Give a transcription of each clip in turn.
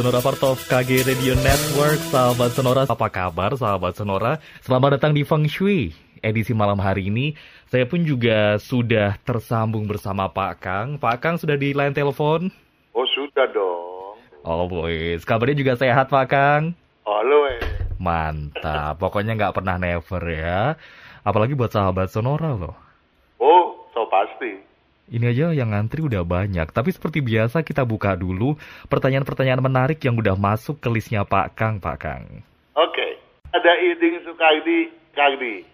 Sonora part of KG Radio Network. Sahabat Sonora, apa kabar sahabat Sonora? Selamat datang di Feng Shui Edisi malam hari ini. Saya pun juga sudah tersambung bersama Pak Kang. Pak Kang sudah di line telepon? Oh sudah dong. Oh boys, kabarnya juga sehat Pak Kang? Halo eh. Mantap, pokoknya nggak pernah never ya. Apalagi buat sahabat Sonora loh. Oh, ini aja yang ngantri udah banyak, tapi seperti biasa kita buka dulu pertanyaan-pertanyaan menarik yang udah masuk ke listnya Pak Kang, Pak Kang. Oke, ada Iding Sukardi, Kardi.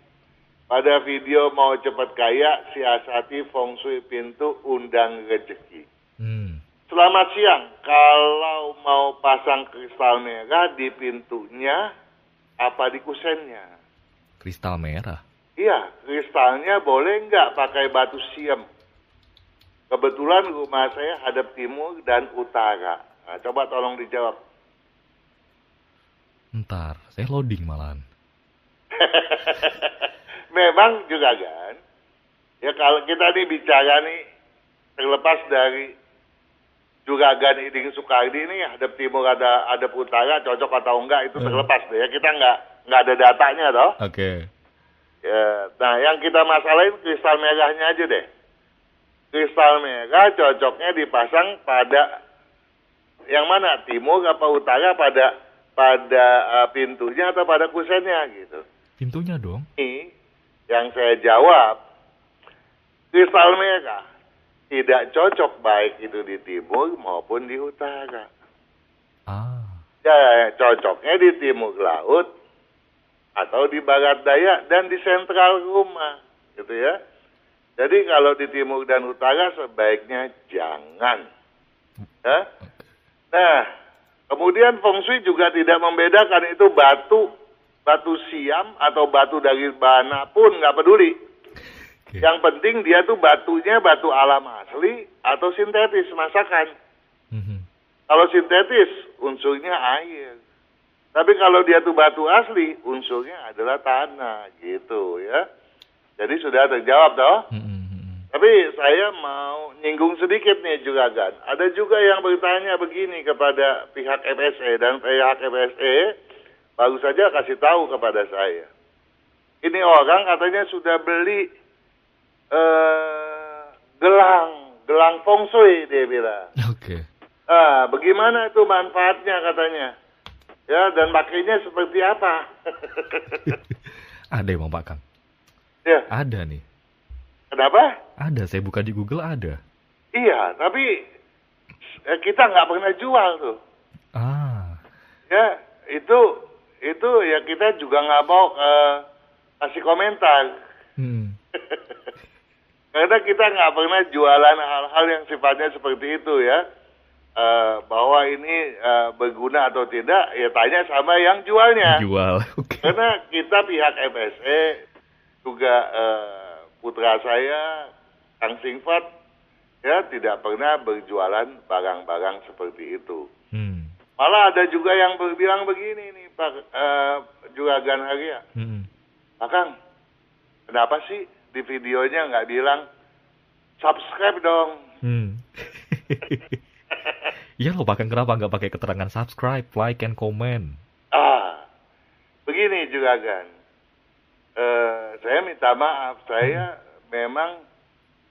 Pada video mau cepat kaya, siasati feng shui pintu undang rezeki. Hmm. Selamat siang, kalau mau pasang kristal merah di pintunya, apa di kusennya? Kristal merah? Iya, kristalnya boleh nggak pakai batu siem? Kebetulan rumah saya hadap timur dan utara. Nah, coba tolong dijawab. Ntar, saya loading malahan. Memang juga kan. Ya kalau kita nih bicara nih terlepas dari juragan Iding Sukardi ini hadap timur ada hadap utara cocok atau enggak itu terlepas deh ya kita nggak nggak ada datanya toh. Oke. Okay. Ya, nah yang kita masalahin kristal merahnya aja deh kristal merah cocoknya dipasang pada yang mana timur apa utara pada pada uh, pintunya atau pada kusennya gitu. Pintunya dong. Ini yang saya jawab kristal merah tidak cocok baik itu di timur maupun di utara. Ah. Ya, cocoknya di timur laut atau di barat daya dan di sentral rumah, gitu ya. Jadi kalau di timur dan utara sebaiknya jangan. Ya? Nah, kemudian feng shui juga tidak membedakan itu batu batu siam atau batu dari mana pun nggak peduli. Okay. Yang penting dia tuh batunya batu alam asli atau sintetis masakan. Mm-hmm. Kalau sintetis unsurnya air. Tapi kalau dia tuh batu asli unsurnya adalah tanah gitu ya. Jadi sudah terjawab toh. Mm-hmm. Tapi saya mau nyinggung sedikit nih juga kan. Ada juga yang bertanya begini kepada pihak FSE dan pihak FSE baru saja kasih tahu kepada saya. Ini orang katanya sudah beli uh, gelang, gelang feng shui dia bilang. Oke. Okay. Ah, bagaimana itu manfaatnya katanya? Ya, dan pakainya seperti apa? Ada emang Pak Kang? Ya. Ada nih. Kenapa? Ada, saya buka di Google ada. Iya, tapi eh, kita nggak pernah jual tuh. Ah. Ya, itu itu ya kita juga nggak mau uh, kasih komentar. Hmm. Karena kita nggak pernah jualan hal-hal yang sifatnya seperti itu ya. Uh, bahwa ini uh, berguna atau tidak, ya tanya sama yang jualnya. Jual. Okay. Karena kita pihak FSE juga uh, putra saya Kang Singfat ya tidak pernah berjualan barang-barang seperti itu. Hmm. Malah ada juga yang berbilang begini nih Pak uh, Juragan Haria. Hmm. Pak Kang, kenapa sih di videonya nggak bilang subscribe dong? Hmm. Iya loh, bahkan kenapa nggak pakai keterangan subscribe, like, and comment? Ah, begini juga kan eh, saya minta maaf, saya memang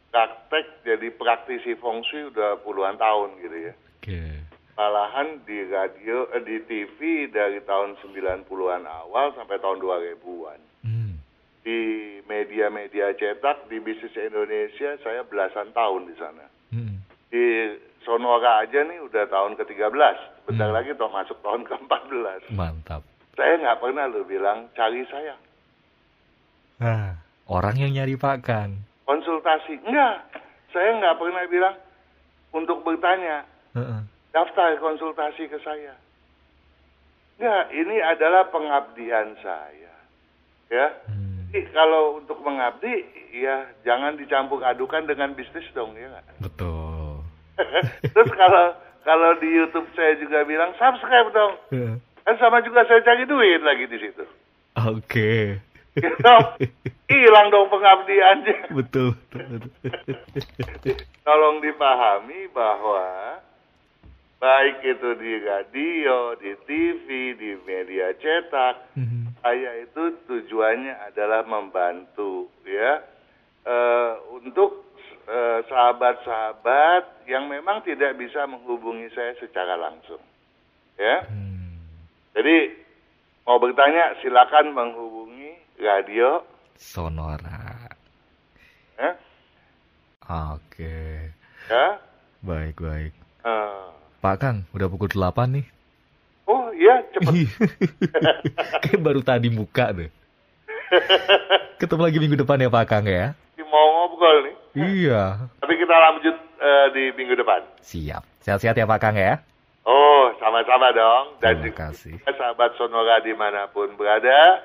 praktek jadi praktisi feng shui udah puluhan tahun gitu ya. Okay. Malahan di radio, eh, di TV dari tahun 90-an awal sampai tahun 2000-an. Hmm. Di media-media cetak di bisnis Indonesia saya belasan tahun di sana. Hmm. Di Sonora aja nih udah tahun ke-13. Bentar hmm. lagi toh masuk tahun ke-14. Mantap. Saya nggak pernah lo bilang cari saya. Nah. Orang yang nyari Pak Kang. Konsultasi. Enggak. Saya nggak pernah bilang untuk bertanya. Heeh. Daftar konsultasi ke saya. Enggak, ini adalah pengabdian saya. Ya. Hmm, Jadi kalau untuk mengabdi, ya jangan dicampur adukan dengan bisnis dong, ya nggak? betul. Terus kalau kalau di YouTube saya juga bilang subscribe dong. Heeh. Kan sama juga saya cari duit lagi di situ. Oke. Gitu. Hilang dong pengabdiannya. betul. Tolong dipahami bahwa baik itu di radio, di TV, di media cetak, Mhm. saya itu tujuannya adalah membantu ya eh, untuk eh, sahabat-sahabat yang memang tidak bisa menghubungi saya secara langsung. Ya. Hmm, Jadi mau bertanya silakan menghubungi radio Sonora. ya. Oke. ya. Baik, baik. Eh, Pak Kang, udah pukul 8 nih. oh iya cepet. Kayak baru tadi buka deh. Ketemu lagi minggu depan ya Pak Kang ya. mau ngobrol nih. Iya. Tapi kita lanjut eh, di minggu depan. Siap. Sehat-sehat ya Pak Kang ya. Oh, sama-sama dong. Dan Terima kasih. sahabat Sonora di mana pun berada,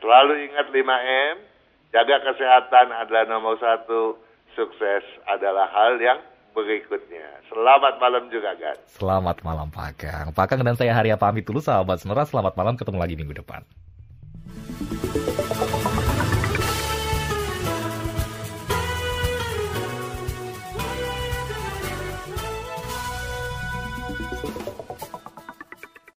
selalu ingat 5M, jaga kesehatan adalah nomor satu, sukses adalah hal yang berikutnya. Selamat malam juga, Gan. Selamat malam Pak Kang. Pak Kang dan saya Haria pamit dulu sahabat Sonora. Selamat malam ketemu lagi minggu depan.